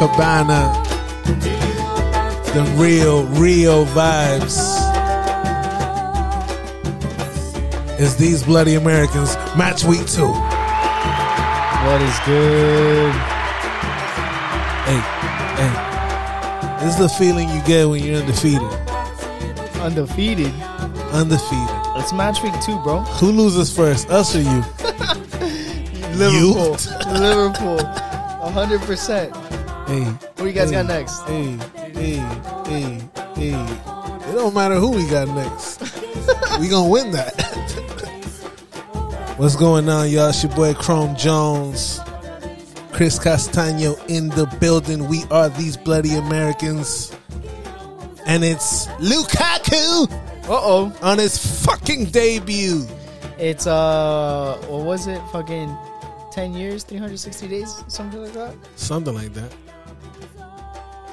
Copacabana. The real, real vibes. Is these bloody Americans match week two? What is good? Hey, hey. This is the feeling you get when you're undefeated. Undefeated. Undefeated. It's match week two, bro. Who loses first, us or you? Liverpool. Liverpool. hundred percent. Hey. What you guys hey, got next? Hey, hey, hey, hey. It don't matter who we got next. we gonna win that. What's going on, y'all? It's your boy Chrome Jones. Chris Castano in the building. We are these bloody Americans. And it's Lukaku Uh oh. on his fucking debut. It's uh, what was it? Fucking ten years, three hundred sixty days, something like that. Something like that.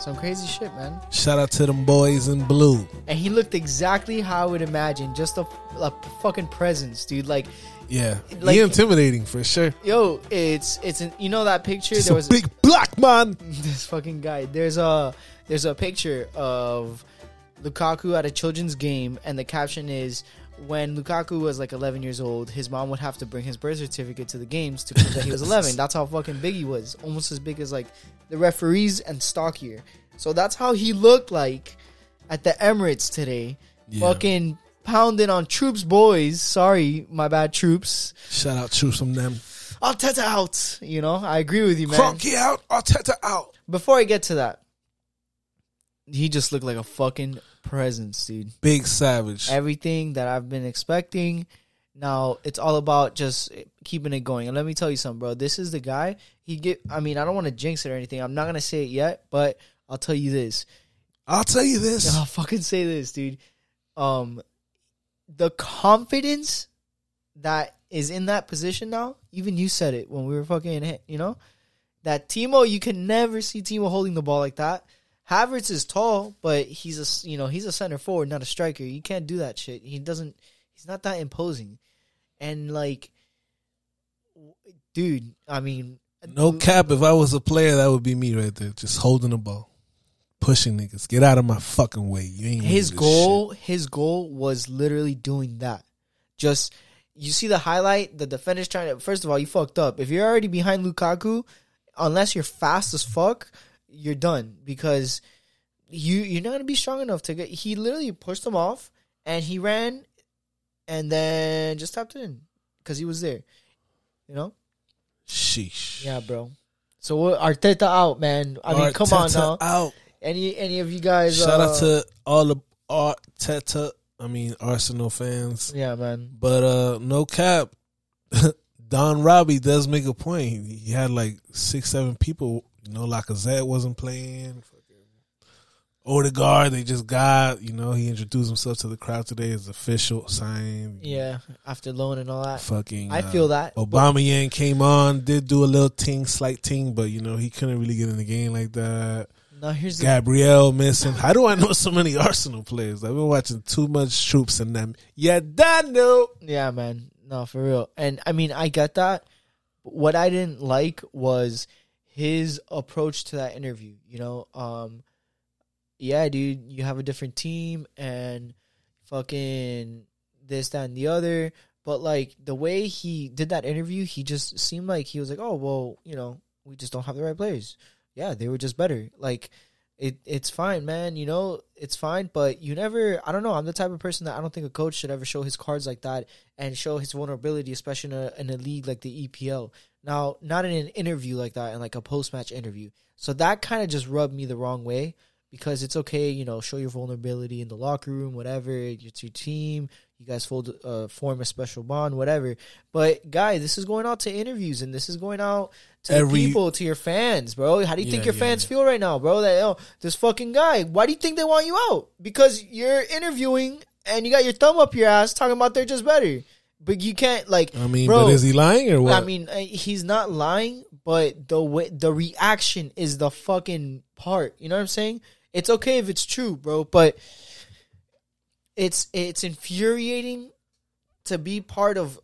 Some crazy shit, man. Shout out to them boys in blue. And he looked exactly how I would imagine, just a, a fucking presence, dude. Like, Yeah. Like- he intimidating for sure. yo, it's it's an, you know that picture. Just there a was big black man. this fucking guy. There's a there's a picture of Lukaku at a children's game, and the caption is. When Lukaku was like 11 years old, his mom would have to bring his birth certificate to the games to prove that he was 11. That's how fucking big he was, almost as big as like the referees and stockier. So that's how he looked like at the Emirates today, Yeah. fucking pounding on Troopz boys. Sorry, my bad Troopz. Shout out Troopz from them. Arteta out. You know, I agree with you, man. Kroenke out, Arteta out. Before I get to that, he just looked like a fucking presence, dude. Big savage. Everything that I've been expecting. Now it's all about just keeping it going. And let me tell you something, bro. This is the guy. He get. I mean, I don't want to jinx it or anything. I'm not gonna say it yet, but I'll tell you this. I'll tell you this. I'll fucking say this, dude. Um, the confidence that is in that position now. Even you said it when we were fucking hit. You know that Timo. You can never see Timo holding the ball like that. Havertz is tall, but he's a you know he's a center forward, not a striker. You can't do that shit. He doesn't. He's not that imposing, and like, dude. I mean, No cap. If I was a player, that would be me right there, just holding the ball, pushing niggas. Get out of my fucking way. You ain't his goal his goal was literally doing that just you see the highlight the defender's trying to first of all you fucked up if you're already behind lukaku unless you're fast as fuck you're done because you you're not gonna be strong enough to get he literally pushed him off and he ran and then just tapped it in because he was there you know. Sheesh. yeah bro so what arteta out man i mean come on now Out. any any of you guys Shout uh, out to all the Arteta. I mean Arsenal fans. yeah man But uh no cap. Don Robbie does make a point. He had like six, seven people. You know, Lacazette wasn't playing. Odegaard, they just got. You know, he introduced himself to the crowd today as official signed. Yeah, after loan and all that. Fucking. I uh, feel that. Obama Yang came on, did do a little ting, slight ting, but you know he couldn't really get in the game like that. No, here's the Gabriel missing. How do I know so many Arsenal players? I've been watching too much Troopz in them. Yeah, that no. yeah, man. No, for real. And I mean, I get that. What I didn't like was his approach to that interview. You know, um, yeah, dude, you have a different team and fucking this, that, and the other. But like the way he did that interview, he just seemed like he was like, oh, well, you know, we just don't have the right players. Yeah, they were just better. Like it, it's fine, man. You know, it's fine. But you never. I don't know. I'm the type of person that I don't think a coach should ever show his cards like that and show his vulnerability, especially in a, in a league like the EPL. Now, not in an interview like that, in like a post match interview. So that kind of just rubbed me the wrong way because it's okay, you know, show your vulnerability in the locker room, whatever. It's your team. You guys fold, uh, form a special bond, whatever. But guy, this is going out to interviews and this is going out to Every- people, to your fans, bro. How do you think your yeah, fans yeah. feel right now, bro? That oh, this fucking guy. Why do you think they want you out? Because you're interviewing and you got your thumb up your ass talking about they're just better. But you can't like. I mean, bro, but is he lying or what? I mean, uh, he's not lying, but the way the reaction is the fucking part. You know what I'm saying? It's okay if it's true, bro, but it's it's infuriating to be part of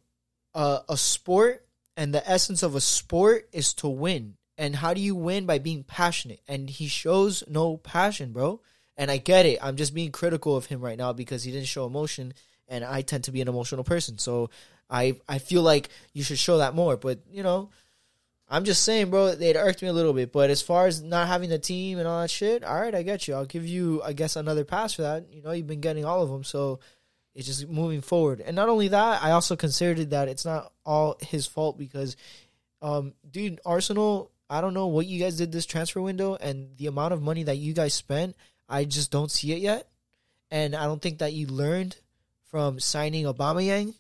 a, a sport and the essence of a sport is to win. And how do you win by being passionate? And he shows no passion, bro. And I get it. I'm just being critical of him right now because he didn't show emotion, and I tend to be an emotional person. So I I feel like you should show that more. But you know, I'm just saying, bro, it irked me a little bit. But as far as not having the team and all that shit, all right, I get you. I'll give you, I guess, another pass for that. You know, you've been getting all of them, so it's just moving forward. And not only that, I also considered that it's not all his fault because, um, dude, Arsenal. I don't know what you guys did this transfer window and the amount of money that you guys spent. I just don't see it yet, and I don't think that you learned from signing Aubameyang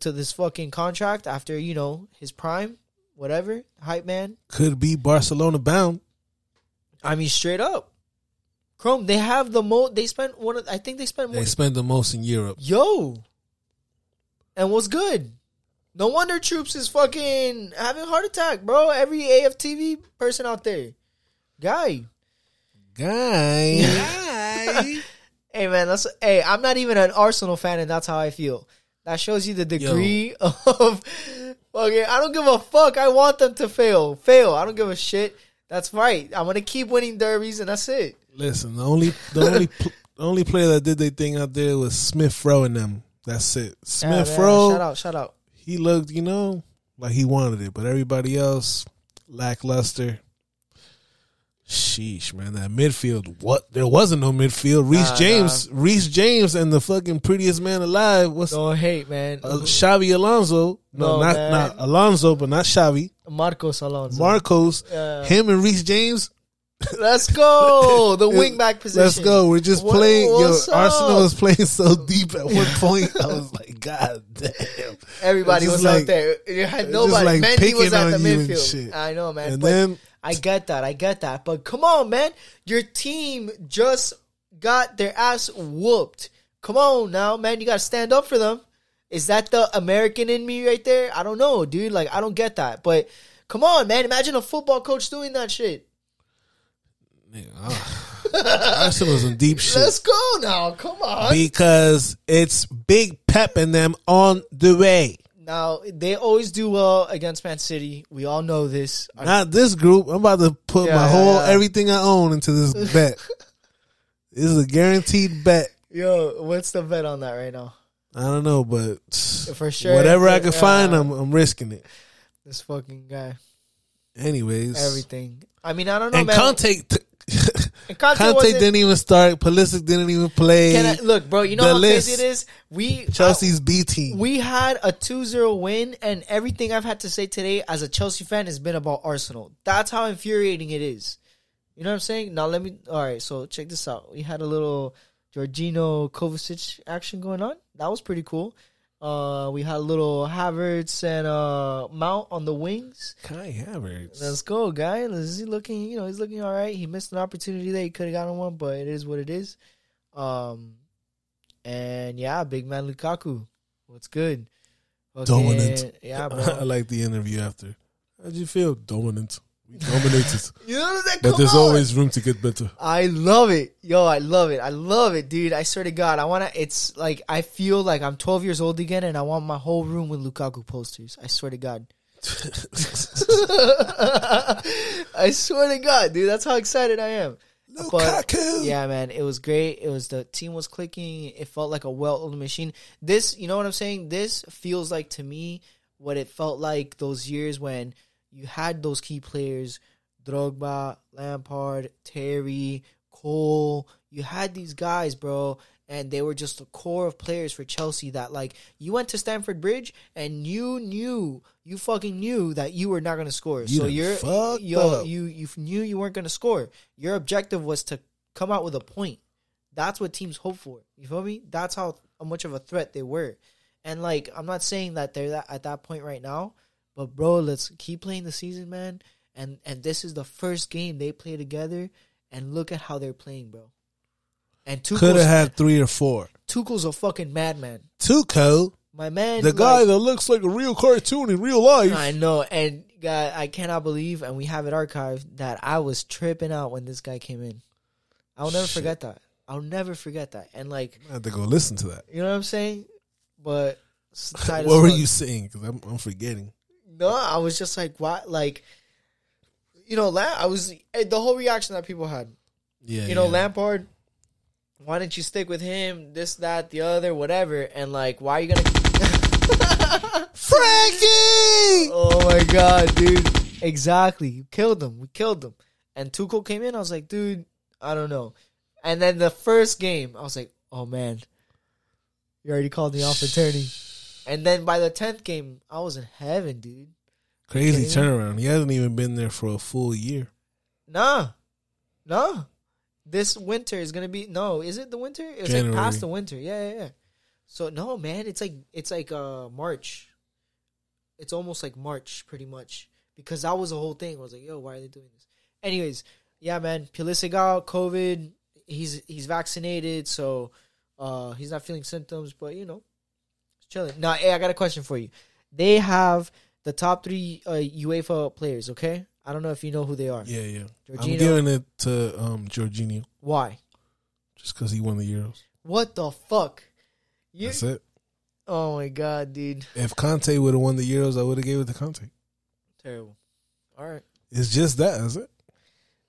to this fucking contract after you know his prime, whatever hype man. Could be Barcelona bound. I mean, straight up, Chrome. They have the most. They spent one. Of, I think they spent more. They spend the most in Europe. Yo, and what's good? No wonder Troopz is fucking having heart attack, bro. Every AFTV person out there, guy, guy. Guy. Hey man, that's hey. I'm not even an Arsenal fan, and that's how I feel. That shows you the degree of fucking. I don't give a fuck. I want them to fail. Fail. I don't give a shit. That's right. I'm gonna keep winning derbies, and that's it. Listen, the only the only pl- the only player that did their thing out there was Smith Rowe and them. That's it. Smith man, Rowe. Shout out. Shout out. he looked, you know, like he wanted it, but everybody else lackluster. Sheesh, man, that midfield. What? There wasn't no midfield. Reece Nah, James, Reece James, and the fucking prettiest man alive. What's Don't hate, man. uh, Xabi Alonso? No, No, not man. not Alonso, but not Xavi. Marcos Alonso. Marcos, Yeah. him and Reece James. Let's go. The wingback position. Let's go. We're just What- playing. Yo, Arsenal was playing so deep at one point. I was like, God damn. Everybody It's was just out there. You had nobody. like Mendy was at the on you and midfield. I know, man. And but then I get that. I get that. But come on, man. Your team just got their ass whooped. Come on now, man. You got to stand up for them. Is that the American in me right there? I don't know, dude. Like, I don't get that. But come on, man. Imagine a football coach doing that shit. Nigga, ah. Arsenal's in deep shit. Let's go now. Come on. because it's Big Pep and them on the way. Now, they always do well against Man City. We all know this. Not this group. I'm about to put Yeah, my yeah, whole yeah. everything I own into this bet. this is a guaranteed bet. Yo, what's the bet on that right now? I don't know, but For sure. whatever I can find, uh, I'm I'm risking it. This fucking guy. Anyways, Everything. I mean, I don't know, and man. Kanté, And Kanté, Kanté didn't even start. Pulisic didn't even play. I, look, bro. You know The how list. crazy it is. We Chelsea's B team. we had a 2-0 win, and everything I've had to say today as a Chelsea fan has been about Arsenal. That's how infuriating it is. You know what I'm saying? Now let me. All right, so check this out. We had a little Jorginho Kovacic action going on. That was pretty cool. Uh, we had a little Havertz and uh Mount on the wings. Kai Havertz. Let's go, guy. Is he looking? You know, he's looking all right. He missed an opportunity there. He could have gotten one, but it is what it is. Um, and yeah, big man Lukaku. What's good? Fucking- Dominant. Yeah, I like the interview after. How'd you feel? Dominant. We dominated. you know what I'm saying? but Come there's on. always room to get better. I love it, yo. I love it. I love it, dude. I swear to God, I wanna. It's like I feel like I'm 12 years old again, and I want my whole room with Lukaku posters. I swear to God. I swear to God, dude. That's how excited I am. But Lukaku. yeah, man, it was great. It was the team was clicking. It felt like a well-oiled machine. This, you know what I'm saying? This feels like to me what it felt like those years when you had those key players, Drogba, Lampard, Terry, Cole. You had these guys, bro, and they were just the core of players for Chelsea. That like you went to Stamford Bridge and you knew, you fucking knew that you were not going to score. You so you're yo, you you knew you weren't going to score. Your objective was to come out with a point. That's what teams hope for. You feel me? That's how, how much of a threat they were. And like, I'm not saying that they're that, at that point right now, but bro, let's keep playing the season, man. And and this is the first game they play together, and look at how they're playing, bro. And Could have had three or four. Tuchel's a fucking madman. Tuco, My man, the guy like- that looks like a real cartoon in real life. I know, and God, I cannot believe, and we have it archived that I was tripping out when this guy came in. I'll never Shit. forget that. I'll never forget that. And like, I have to go listen to that. you know what I'm saying? But it's tight as What were you saying? Because I'm, I'm forgetting. No, I was just like, what? Like, you know, La- I was eh, the whole reaction that people had. Yeah, You know, yeah. Lampard. Why didn't you stick with him? This, that, the other, whatever. And like, why are you gonna? Frankie. oh my god, dude! Exactly, you killed him. We killed him. And Tuchel came in. I was like, dude, I don't know. And then the first game, I was like, oh man, you already called me off attorney. And then by the tenth game, I was in heaven, dude. Crazy turnaround. He hasn't even been there for a full year. Nah, nah. This winter is gonna be no. Is it the winter? It's like past the winter. Yeah, yeah, yeah. So no, man. It's like it's like uh March. It's almost like March, pretty much, because that was the whole thing. I was like, yo, why are they doing this? Anyways, yeah, man. Pulisic out, COVID. He's he's vaccinated, so uh he's not feeling symptoms, but you know, chilling. Now, hey, I got a question for you. They have the top three uh, UEFA players. Okay, I don't know if you know who they are. Yeah, yeah. I'm giving it to um Jorginho Why? just because he won the Euros. What the fuck? You? That's it. Oh my god, dude! If Kanté would have won the Euros, I would have gave it to Kanté. Terrible. All right, It's just that, is it?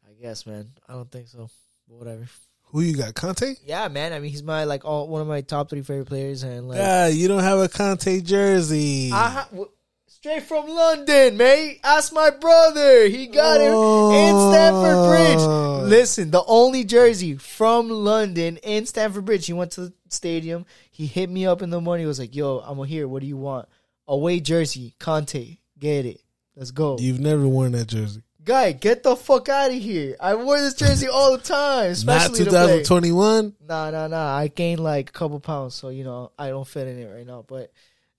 I guess, man. I don't think so. Whatever. Who you got? Kanté? Yeah, man. I mean, he's my like all one of my top three favorite players, and like Yeah, you don't have a Kanté jersey. I ha- w- straight from London, mate. Ask my brother. He got it in Stamford Oh. Bridge. Listen, the only jersey from London in Stamford Bridge. He went to the stadium. He hit me up in the morning. He was like, "Yo, I'm here. What do you want? Away jersey, Kanté. Get it. Let's go." You've never worn that jersey. Guy, get the fuck out of here. I wore this jersey all the time, especially play. 2021. Nah, nah, nah. I gained like a couple pounds, so you know I don't fit in it right now. But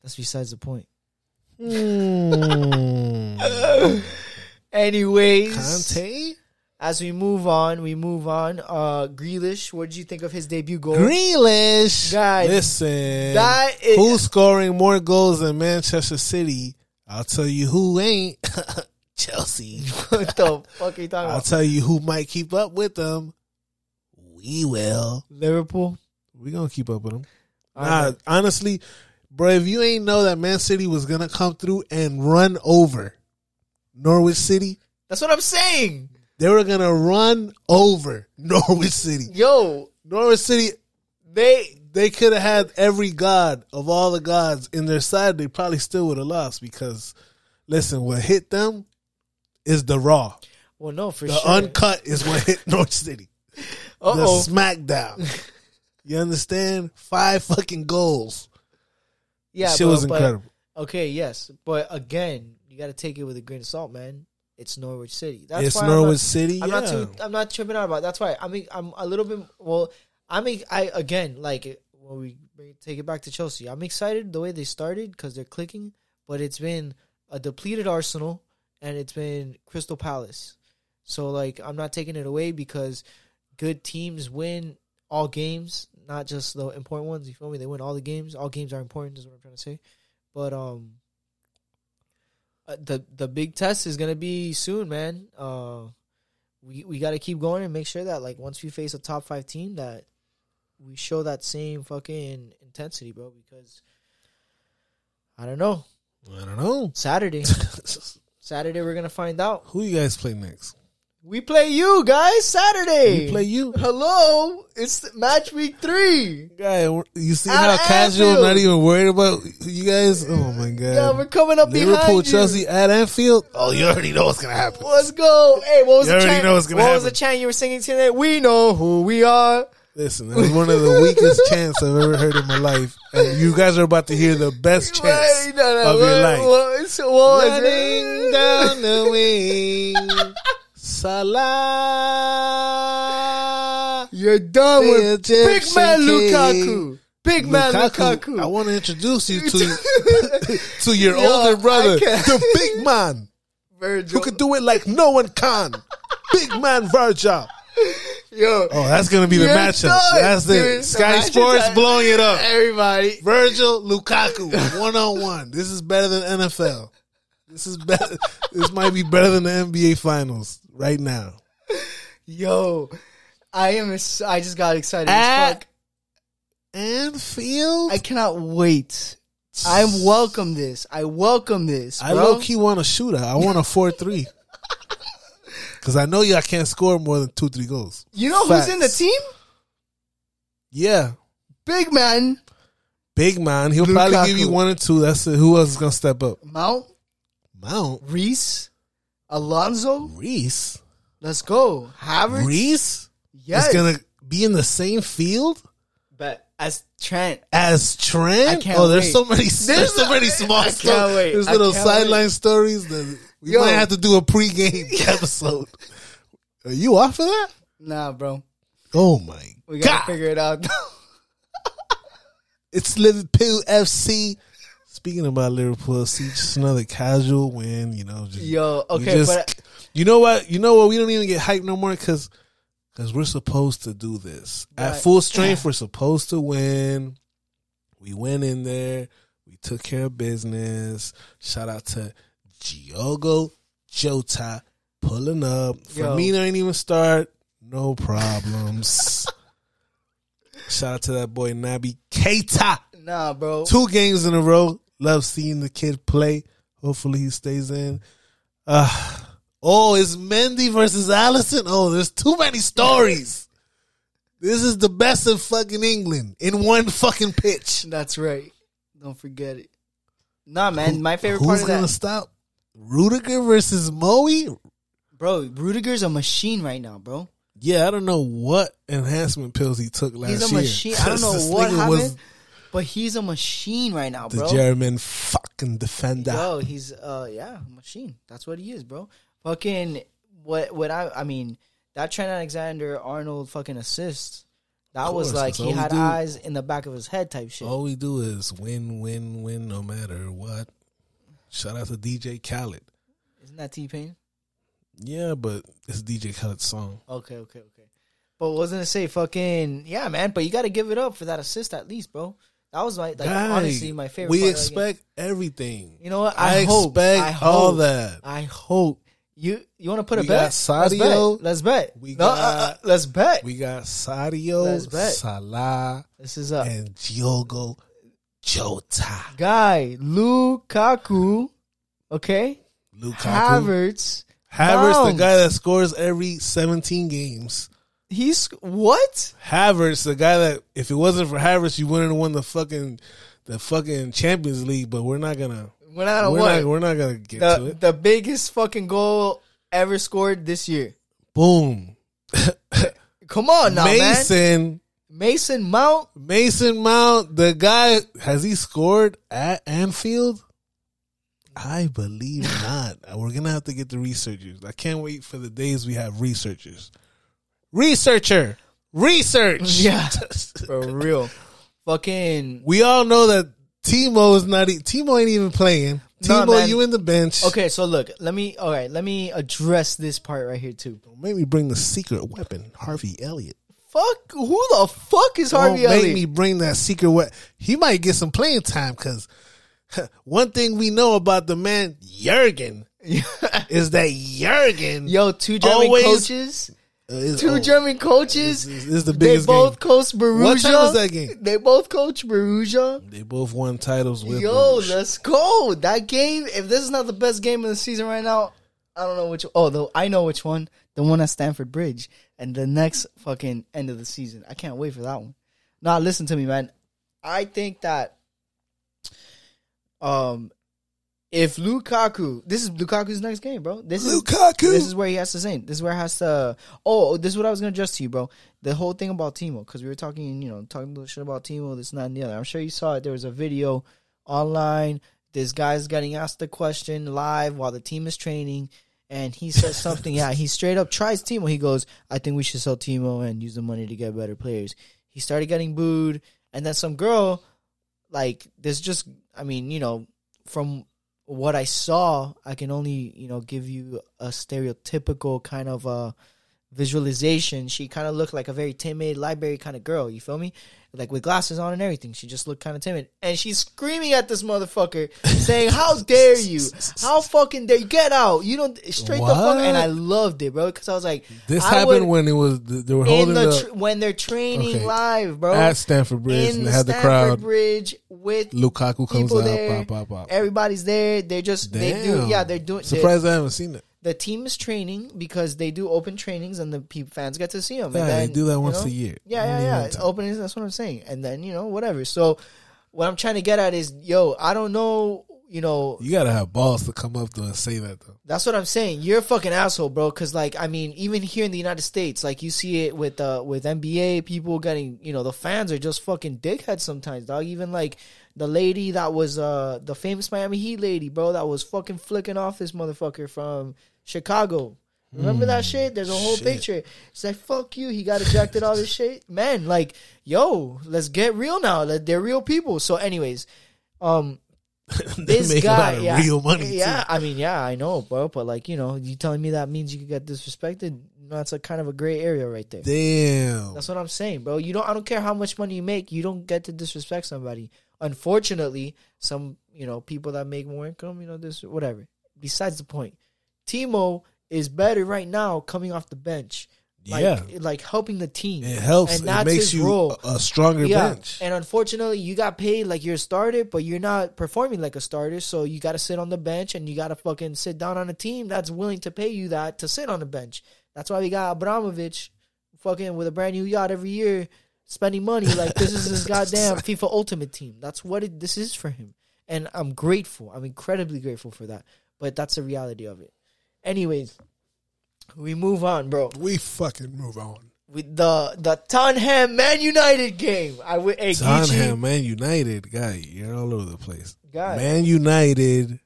that's besides the point. Hmm. Anyways, Kanté? as we move on, we move on. Uh Grealish, what did you think of his debut goal? Grealish. Guy, Listen. that is- who's scoring more goals than Manchester City? I'll tell you who ain't. Chelsea. what the fuck are you talking about? I'll about? tell you who might keep up with them. We will. Liverpool. we going to keep up with them. All Nah, right. honestly, bro, if you ain't know that Man City was going to come through and run over Norwich City, That's what I'm saying. they were going to run over Norwich City. Yo, Norwich City, they they could have had every god of all the gods in their side. They probably still would have lost because, listen, what hit them is the raw. well no for The sure. uncut is what hit Norwich City. The Uh-oh. smackdown. you understand? Five fucking goals. yeah, Shit bro, was but- incredible. Okay, yes, but again, you got to take it with a grain of salt, man. It's Norwich City. That's it's why Norwich I'm not, City. I'm yeah. not too. I'm not tripping out about. It. That's why I mean I'm a little bit. Well, I mean I again like when we take it back to Chelsea. I'm excited the way they started because they're clicking, but it's been a depleted Arsenal and it's been Crystal Palace. So like I'm not taking it away because good teams win all games, not just the important ones. You feel me? They win all the games. All games are important. Is what I'm trying to say. But um, uh, the the big test is gonna be soon, man. Uh, we we got to keep going and make sure that like once we face a top five team, that we show that same fucking intensity, bro. Because I don't know. I don't know. Saturday, Saturday we're gonna find out. Who you guys play next? We play you guys Saturday. We play you. Hello, it's match week three. Guy, you see At how casual, Anfield. not even worried about you guys? Oh my god. Yeah, we're coming up Liverpool, behind you. Chelsea at Anfield. Oh, you already know what's gonna happen. Let's go. Hey, what was You the already chant? know what's gonna what was the chant you were singing today? We know who we are. Listen, that was one of the weakest chants I've ever heard in my life, and you guys are about to hear the best chants of your life. What, so what Running it? down the wing, Salah. You're done with big man Lukaku. Big man Lukaku. I want to introduce you to to your Yo, older brother, the big man Virgil. who can do it like no one can. Big man Virgil. Yo, Oh, that's gonna be the matchup. done, That's the dude. Sky Sports time. blowing it up. Everybody. Virgil Lukaku, one on one. This is better than NFL. This is better. this might be better than the NBA Finals right now. Yo, I am. I just got excited At- as fuck. Anfield. I cannot wait I welcome this. I welcome this. I bro. low key want a shootout. I want a four three. Cause I know y'all can't score more than two three goals. You know Facts. who's in the team? Yeah, Big man, big man. He'll probably give you one or two. That's it. Who else is gonna step up? Mount, Mount Reece, Alonso. Reece. Let's go. Havertz. Reece Yes. is gonna be in the same field but as Trent. as Trent. I can't oh, there's wait. so many. There's, so many small stories. There's I little sideline stories that we Yo. might have to do a pregame episode. Are you off of that? Nah, bro. Oh my We gotta god! figure it out. It's Liverpool FC. Speaking about Liverpool FC, just another casual win. You know, just, Yo, we okay, just- but uh, you know what? You know what? We don't even get hyped no more because because we're supposed to do this at full strength. We're supposed to win. We went in there. We took care of business. Shout out to Diogo Jota pulling up. Yo. Firmino ain't even start. No problems. Shout out to that boy Naby Keita. nah, bro. Two games in a row. Love seeing the kid play. Hopefully he stays in. Uh, oh, it's Mendy versus Alisson. Oh, there's too many stories. This is the best of fucking England in one fucking pitch. That's right. Don't forget it. Nah, man. my favorite Who's part of gonna that, stop? Rudiger versus Mo? bro. Rudiger's a machine right now, bro. Yeah, I don't know what enhancement pills he took last year. He's a year. machine. I don't know what happened, but he's a machine right now, bro. the. German fucking defender. Bro, he's uh yeah, machine. That's what he is, bro. Fucking what what I I mean, that Trent Alexander Arnold fucking assist. That Of was like he had do. eyes in the back of his head type shit. All we do is win, win, win, no matter what. Shout out to DJ Khaled. Isn't that T Pain? Yeah, but it's DJ Khaled's song. Okay, okay, okay. But wasn't it say fucking yeah, man? But you got to give it up for that assist at least, bro. That was my like Guy, honestly my favorite. We part of the game. expect everything. You know what? I, I, hope. expect I all hope, that. I hope you you want to put a We bet. got Let's Sadio. bet. Let's bet. We No, uh, got- uh, let's bet. We got Sadio, Let's bet. Salah, This is up. and Diogo Jota. guy Lukaku, okay, Lukaku. Havertz. Havertz, the guy that scores every 17 games. He's what? Havertz, the guy that if it wasn't for Havertz, you wouldn't have won the fucking the fucking Champions League. But we're not gonna We're not we're not we're not gonna get to the it. the biggest fucking goal ever scored this year. Boom. Come on now, man. Mason Mount. Mason Mount, the guy has he scored at Anfield? I believe not. We're gonna have to get the researchers. I can't wait for the days we have researchers. Researcher, research. Yeah, for real. Fucking We all know that Timo is not. E- Timo ain't even playing. Timo, you in the bench. okay. So look, let me. All right, let me address this part right here too. Me bring the secret weapon, Harvey Elliott. Fuck, who the fuck is Harvey Don't Harvey make me bring that secret What He might get some playing time because one thing we know about the man Jurgen is that Jurgen Yo, two German Always- coaches. uh, is- Two oh, German coaches. Is, the They both game. coach Borussia. What time is that game? They both coach Borussia. They both won titles with. Yo, Bruges. let's go. That game, if this is not the best game of the season right now, I don't know which. Oh, though I know which one. The one at Stamford Bridge, and the next fucking end of the season. I can't wait for that one. Now, listen to me, man. I think that, um, if Lukaku, this is Lukaku's next game, bro. This is Lukaku. this is where he has to say. This is where he has to. Oh, this is what I was gonna address to you, bro. The whole thing about Timo, because we were talking, you know, talking shit about Timo, this, and that, and the other. I'm sure you saw it. There was a video online. This guy's getting asked the question live while the team is training, and he says something. yeah, he straight up tries Timo. He goes, "I think we should sell Timo and use the money to get better players." He started getting booed, and then some girl, like this, just I mean, you know, from what I saw, I can only you know give you a stereotypical kind of uh visualization. She kind of looked like a very timid library kind of girl. You feel me? Like with glasses on and everything. She just looked kind of timid, and she's screaming at this motherfucker, saying, "How dare you? How fucking dare you? Get out! You don't straight the fuck." And I loved it, bro, because I was like, This I happened would- when it was they were in holding the the when they're training Okay. live, bro at Stamford Bridge in and had the crowd. Bridge with Lukaku comes out. there. Pop, pop, pop. everybody's there. They're just they do yeah they're doing. Surprised I haven't seen it. The team is training because they do open trainings and the pe- fans get to see them. Yeah, and then, they do that once know, a year. Yeah, yeah, yeah. It's time. openings. That's what I'm saying. And then you know whatever. So what I'm trying to get at is, yo, I don't know. You know, You gotta have balls to come up to and say that though. that's what I'm saying. You're a fucking asshole, bro. Because like, I mean, even here in the United States, like you see it with uh with NBA people getting, you know, the fans are just fucking dickheads sometimes, dog. Even like the lady that was uh the famous Miami Heat lady, bro, that was fucking flicking off this motherfucker from Chicago. Remember that shit? There's a whole shit. picture. It's like fuck you. He got ejected. all this shit, man. Like, yo, let's get real now. Like, they're real people. So, anyways, um, this guy, a lot of yeah, real money. Yeah, too. I mean, yeah, I know, bro. But like, you know, you telling me that means you could get disrespected? That's a kind of a gray area right there. Damn. That's what I'm saying, bro. You don't. I don't care how much money you make. You don't get to disrespect somebody. Unfortunately, some you know people that make more income, you know, this whatever. Besides the point, Timo is better right now coming off the bench. Like, yeah. like helping the team. It helps. and it makes his you role. a, a stronger Yeah, bench. and unfortunately, you got paid like you're a starter, but you're not performing like a starter. So you got to sit on the bench, and you got to fucking sit down on a team that's willing to pay you that to sit on the bench. That's why we got Abramovich, fucking with a brand new yacht every year, spending money like this is his goddamn FIFA Ultimate Team. That's what it, this is for him, and I'm grateful. I'm incredibly grateful for that. But that's the reality of it. Anyways, we move on, bro we fucking move on. with the the Tottenham Man United game. I would hey, Tottenham, Man United, guy, you're all over the place. Guy. Man United,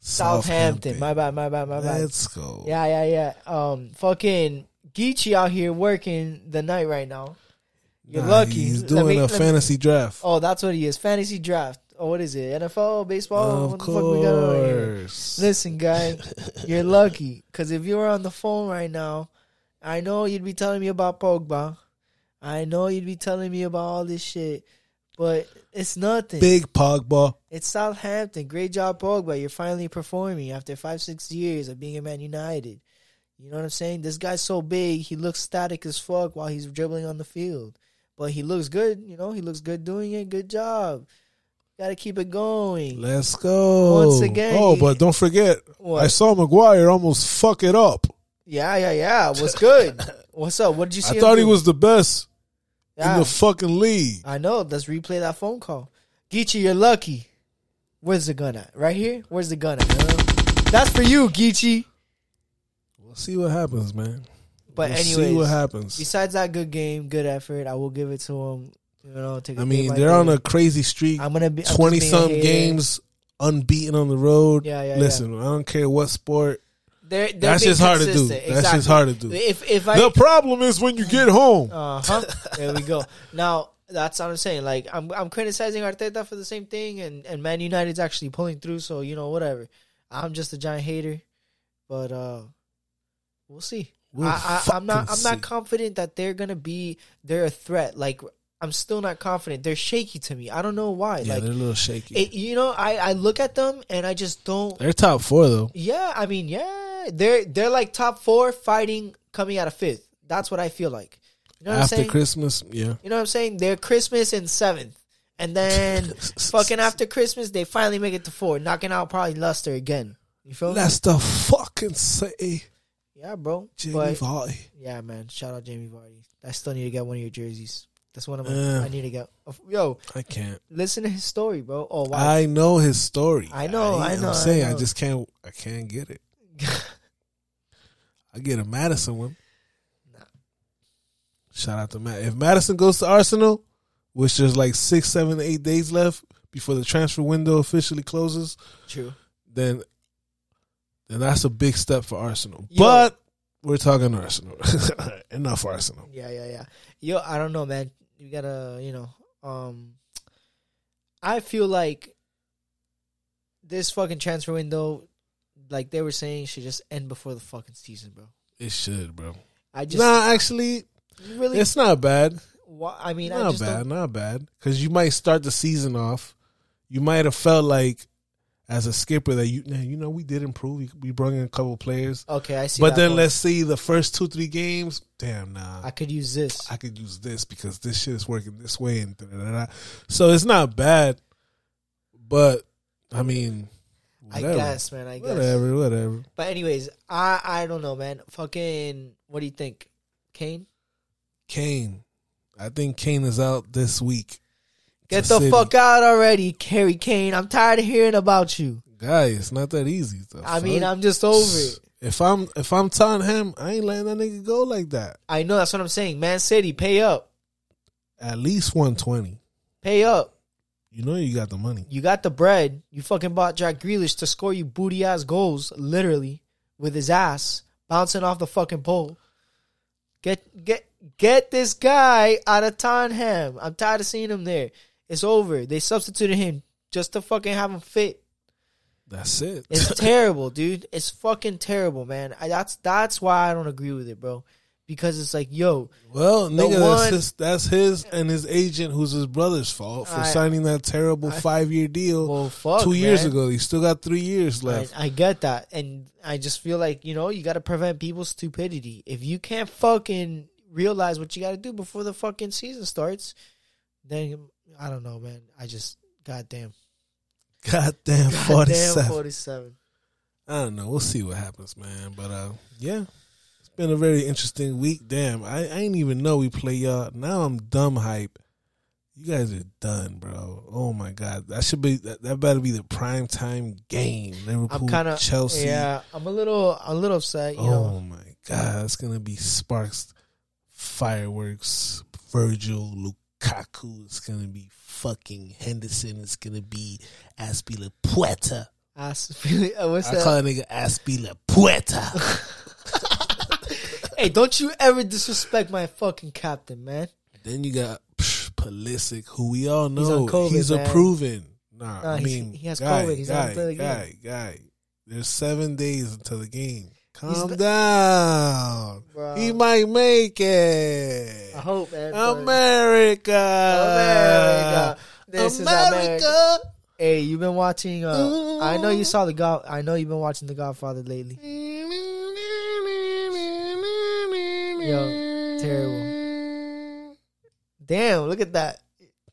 Southampton. My bad, my bad, my bad. Let's go. Yeah, yeah, yeah. Um, fucking Geechee out here working the night right now. You're Nah, lucky. He's doing me- a let me- fantasy draft. Oh, that's what he is. Fantasy draft. Oh, what is it? NFL, baseball? of what the fuck we got here? course. Listen, guy, you're lucky because if you were on the phone right now, I know you'd be telling me about Pogba. I know you'd be telling me about all this shit, but it's nothing. Big Pogba. It's Southampton. Great job, Pogba. You're finally performing after five, six years of being at Man United. You know what I'm saying? This guy's so big, he looks static as fuck while he's dribbling on the field. But he looks good, you know, he looks good doing it. Good job. Gotta keep it going. Let's go. Once again, Oh, but don't forget, What? I saw Maguire almost fuck it up. Yeah, yeah, yeah. What's good? What's up? What did you see? I thought he was the best Yeah, in the fucking league. I know. Let's replay that phone call. Geechee, you're lucky. Where's the gun at? Right here? Where's the gun at? Huh? That's for you, Geechee. We'll see what happens, man. But we'll anyways, see what happens. besides that good game, good effort, I will give it to him. You know. I mean, they're on a crazy streak. I'm gonna be twenty some games unbeaten on the road. Yeah, yeah, Listen, I don't care what sport. They're, they're That's just hard to do. consistent. That's just hard to do. If if I The problem is when you get home. Uh huh. there we go. Now that's what I'm saying. Like I'm I'm criticizing Arteta for the same thing, and and Man United's actually pulling through. So you know whatever. I'm just a giant hater, but uh, we'll see. We'll I, I'm not I'm fucking not confident that they're gonna be they're a threat. Like I'm still not confident. They're shaky to me. I don't know why. Yeah, like they're a little shaky. it, you know, I I look at them and I just don't. they're top four though. Yeah, I mean, yeah, they're they're like top four fighting coming out of fifth. That's what I feel like. You know what I'm After saying? Christmas, yeah. You know what I'm saying? They're Christmas in seventh. And then fucking after Christmas, they finally make it to four, knocking out probably Leicester again. You feel me? That's the fucking say, Yeah, bro. Jamie But Vardy. yeah, man. Shout out Jamie Vardy. I still need to get one of your jerseys. That's one of my. I need to get. Yo, I can't. listen to his story, bro. Oh wow. I know his story. I know, I know, I am saying I, know. just can't. I can't get it. I get a Maddison one. Shout out to Matt. If Maddison goes to Arsenal, which there's like six, seven, eight days left before the transfer window officially closes, True. then then that's a big step for Arsenal. Yo. But we're talking Arsenal. Enough Arsenal. Yeah, yeah, yeah. Yo, I don't know, man. You gotta, you know, um, I feel like this fucking transfer window, like they were saying, should just end before the fucking season, bro. It should, bro. I just nah, actually, really, it's not bad. wha- I mean, I not just bad, don't, not bad. Because you might start the season off. You might have felt like, as a skipper, that you, you know, we did improve. We, brought in a couple players, okay, I see. but then point. let's see the first two, three games. Damn, nah, I could use this. I could use this because this shit is working this way, and da, da, da. so it's not bad. But I mean, whatever. I guess, man. I guess. whatever, whatever. But anyways, I I don't know, man. Fucking, what do you think, Kane? Kane, I think Kane is out this week. Get the City. fuck out already, Harry Kane. I'm tired of hearing about you. Guy, it's not that easy. I mean. I'm just over it. If I'm if I'm Tottenham, I ain't letting that nigga go like that. I know that's what I'm saying. Man City, pay up, At least one twenty. pay up. You know you got the money. You got the bread. You fucking bought Jack Grealish to score you booty ass goals, literally with his ass bouncing off the fucking pole. Get get get this guy out of Tottenham. I'm tired of seeing him there. It's over. They substituted him just to fucking have him fit. That's it. It's terrible, dude. It's fucking terrible, man. I, that's that's why I don't agree with it, bro. Because it's like, yo, well, nigga, one- that's his, that's his and his agent, who's his brother's fault for I- signing that terrible five year deal well, fuck, two years man. ago. He still got three years I, left. I get that, and I just feel like you know you got to prevent people's stupidity. If you can't fucking realize what you got to do before the fucking season starts, then I don't know, man. I just goddamn, Goddamn goddamn seven. forty-seven. I don't know. We'll see what happens, man. But uh, yeah, it's been a very interesting week. Damn, I, I ain't even know we play y'all. Now I'm dumb hype. You guys are done, bro. Oh my god, that should be that, that better be the prime time game. Liverpool, I'm kind of Chelsea. Yeah, I'm a little, a little upset. You oh know, my god, it's gonna be sparks, fireworks. Virgil, Lukaku. It's gonna be fucking Henderson. It's gonna be Azpilicueta. Ass- uh, what's I that? call a nigga Azpilicueta. hey, don't you ever disrespect my fucking captain, man. Then you got psh, Pulisic, who we all know He's COVID, he's approving. Nah, Nah, I mean he has guy, COVID. He's not guy, the guy, guy. There's seven days until the game. Calm not- down. Bro. He might make it. I hope, man. America, America. This America. is America. Hey, you've been watching. Uh, I know you saw the God. I know you've been watching The Godfather lately. Yo, terrible. Damn, look at that.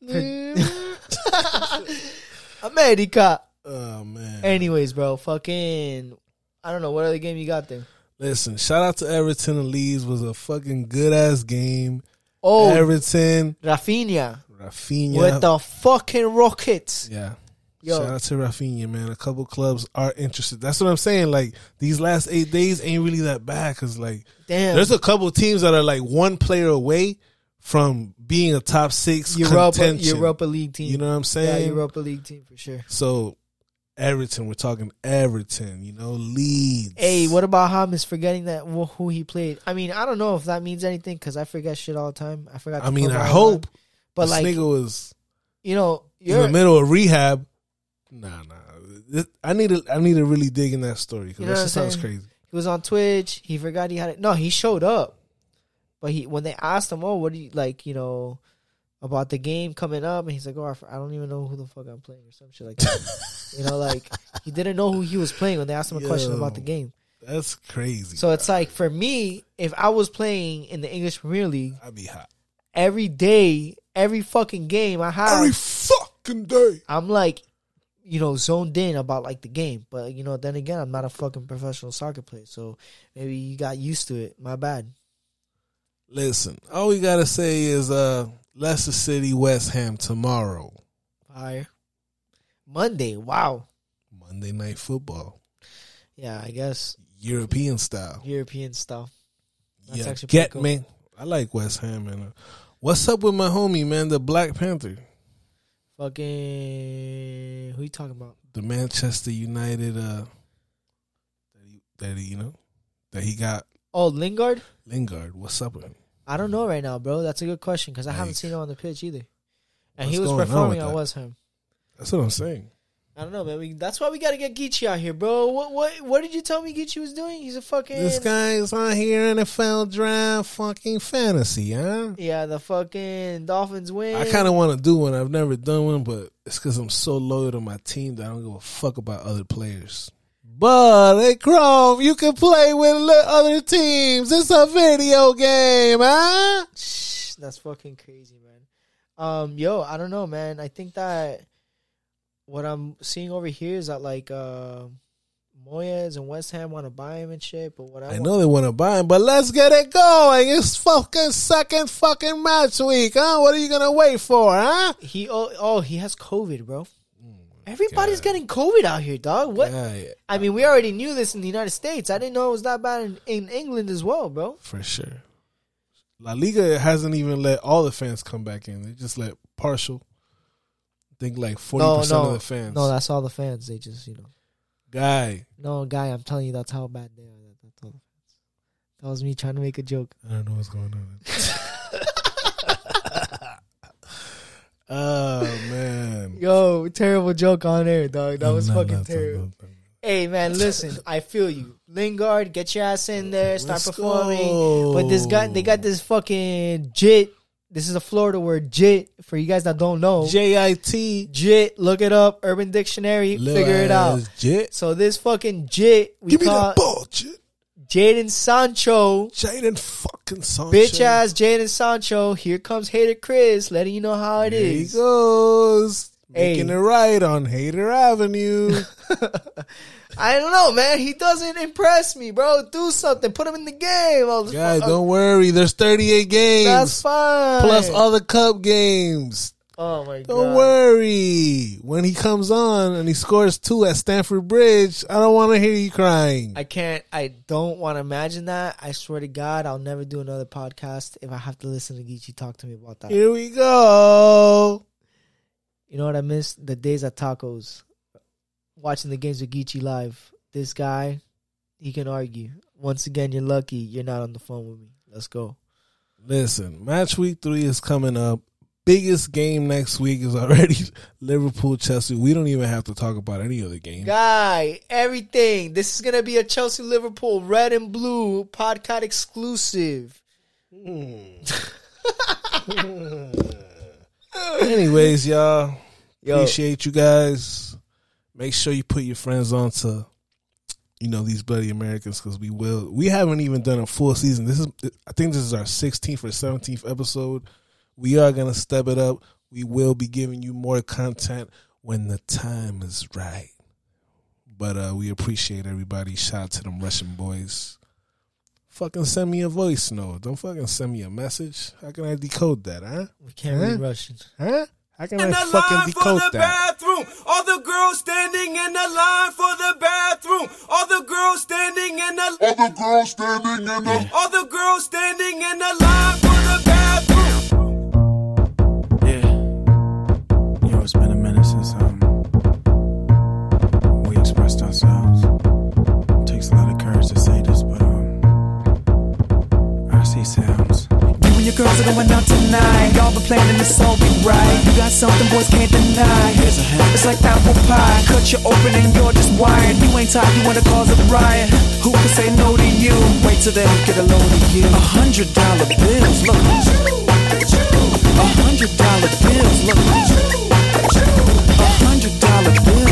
America. Oh man. Anyways, bro, fucking. I don't know what other game you got there. Listen, shout out to Everton and Leeds was a fucking good ass game. Oh, Everton, Raphinha Raphinha. with the fucking Rockets. Yeah. Yo. Shout out to Raphinha, man. A couple clubs are interested. That's what I'm saying. Like these last eight days ain't really that bad because like Damn, there's a couple teams that are like one player away from being a top six Europa, contention. Europa League team. You know what I'm saying? yeah? Europa League team for sure. So Everton, we're talking Everton. You know, Leeds. Hey, what about Hamas forgetting that wh- who he played? I mean, I don't know if that means anything because I forget shit all the time. I forgot. I mean, I hope. but this like nigga was you know, in the middle of rehab. Nah, nah. I need to. I need to really dig in that story because You know that what just I'm sounds crazy. he was on Twitch. He forgot he had it. No, he showed up, but he when they asked him, "Oh, what do you like?" You know. About the game coming up, and he's like, "Oh, I don't even know who the fuck I'm playing, or some shit like that." you know, like he didn't know who he was playing when they asked him a question about the game. That's crazy. So it's like for me, if I was playing in the English Premier League I'd be hot every day, every fucking game I have, every fucking day. I'm like, you know, zoned in about like the game. But you know, then again, I'm not a fucking professional soccer player, so maybe you got used to it. My bad. Listen, all we gotta say is uh Leicester City, West Ham tomorrow, Fire. Monday. Wow. Monday Night Football, Yeah, I guess European style. European style. That's yeah, actually get cool. me. I like West Ham, man. What's up with my homie, man? The Black Panther, Fucking. Who you talking about? the Manchester United. Uh, that he, that he, you know, that he got Oh, Lingard. Lingard. What's up with him? I don't know right now, bro. That's a good question because I haven't seen him on the pitch either. And what's he was going on performing with that? West Ham. That's what I'm saying. I don't know, man. We, that's why we got to get Geechee out here, bro. What what what did you tell me Geechee was doing? He's a fucking This guy's on here in NFL draft fucking fantasy, huh? yeah. The fucking Dolphins win. I kind of want to do one. I've never done one, but it's because I'm so loyal to my team that I don't give a fuck about other players. But hey, Chrome, you can play with other teams. It's a video game, huh? That's fucking crazy, man. Um, yo, I don't know, man. I think that what I'm seeing over here is that like uh Moyes and West Ham want to buy him and shit, but what I, I know they want to buy him, but let's get it going. It's fucking second fucking match week, huh? What are you gonna wait for, huh? he oh, oh he has COVID, bro. Everybody's getting COVID out here, dog. What? I mean, we already knew this in the United States. I didn't know it was that bad in, in England as well, bro. for sure. La Liga hasn't even let all the fans come back in. They just let partial. I think like forty No, percent no, of the fans. no, that's all the fans. They just, you know, guy. no, guy. I'm telling you, that's how bad they are. That's all. That was me trying to make a joke. I don't know what's going on. oh man, Yo, terrible joke on air, dog. That was No, fucking no, terrible. Hey man, listen, I feel you. Lingard, get your ass in there, start Let's performing. go. But this guy, they got this fucking jit. This is a Florida word, jit. For you guys that don't know, J I T. jit. Look it up, Urban Dictionary. figure it out. Jit. So this fucking jit we Give me call that ball, Jit. Jadon Sancho, Jadon fucking Sancho. bitch ass Jadon Sancho. Here comes hater Chris, letting you know how it he goes. Hey. Making it right on Hater Avenue. I don't know, man. He doesn't impress me, bro. Do something. Put him in the game. Guys, don't worry. There's 38 games. That's fine. plus other cup games. Oh my god. Don't worry. When he comes on and he scores two at Stamford Bridge, I don't want to hear you crying. I can't. I don't want to imagine that. I swear to God, I'll never do another podcast if I have to listen to Geechee talk to me about that. Here we go. You know what I miss? The days at tacos, watching the games with Geechee live. This guy, he can argue. Once again, you're lucky you're not on the phone with me. Let's go. Listen, match week three is coming up. Biggest game next week is already Liverpool Chelsea. We don't even have to talk about any other game. Guy, everything. This is gonna be a Chelsea Liverpool red and blue podcast exclusive. Hmm. Anyways, y'all, Yo, appreciate you guys. Make sure you put your friends on to, you know, these bloody Americans because we will. We haven't even done a full season. This is, I think, this is our 16th or 17th episode. We are gonna step it up. We will be giving you more content when the time is right. But uh we appreciate everybody. Shout out to them Russian boys. Fucking send me a voice note. Don't fucking send me a message. How can I decode that, huh? we can't Huh? read Russian. Huh? How can in I the fucking line for decode the that? bathroom. All the girls standing in the line for the bathroom. All the girls standing in the All the girls standing in the all the girls standing in the line are going out tonight. Y'all been planning this all be right. You got something boys can't deny. Here's a hand. It's like apple pie. Cut you open and you're just wired. You ain't tired, you wanna cause a riot. Who can say no to you? Wait till they get a load of you. A hundred dollar bills, look. A hundred dollar bills, look. A hundred dollar bills.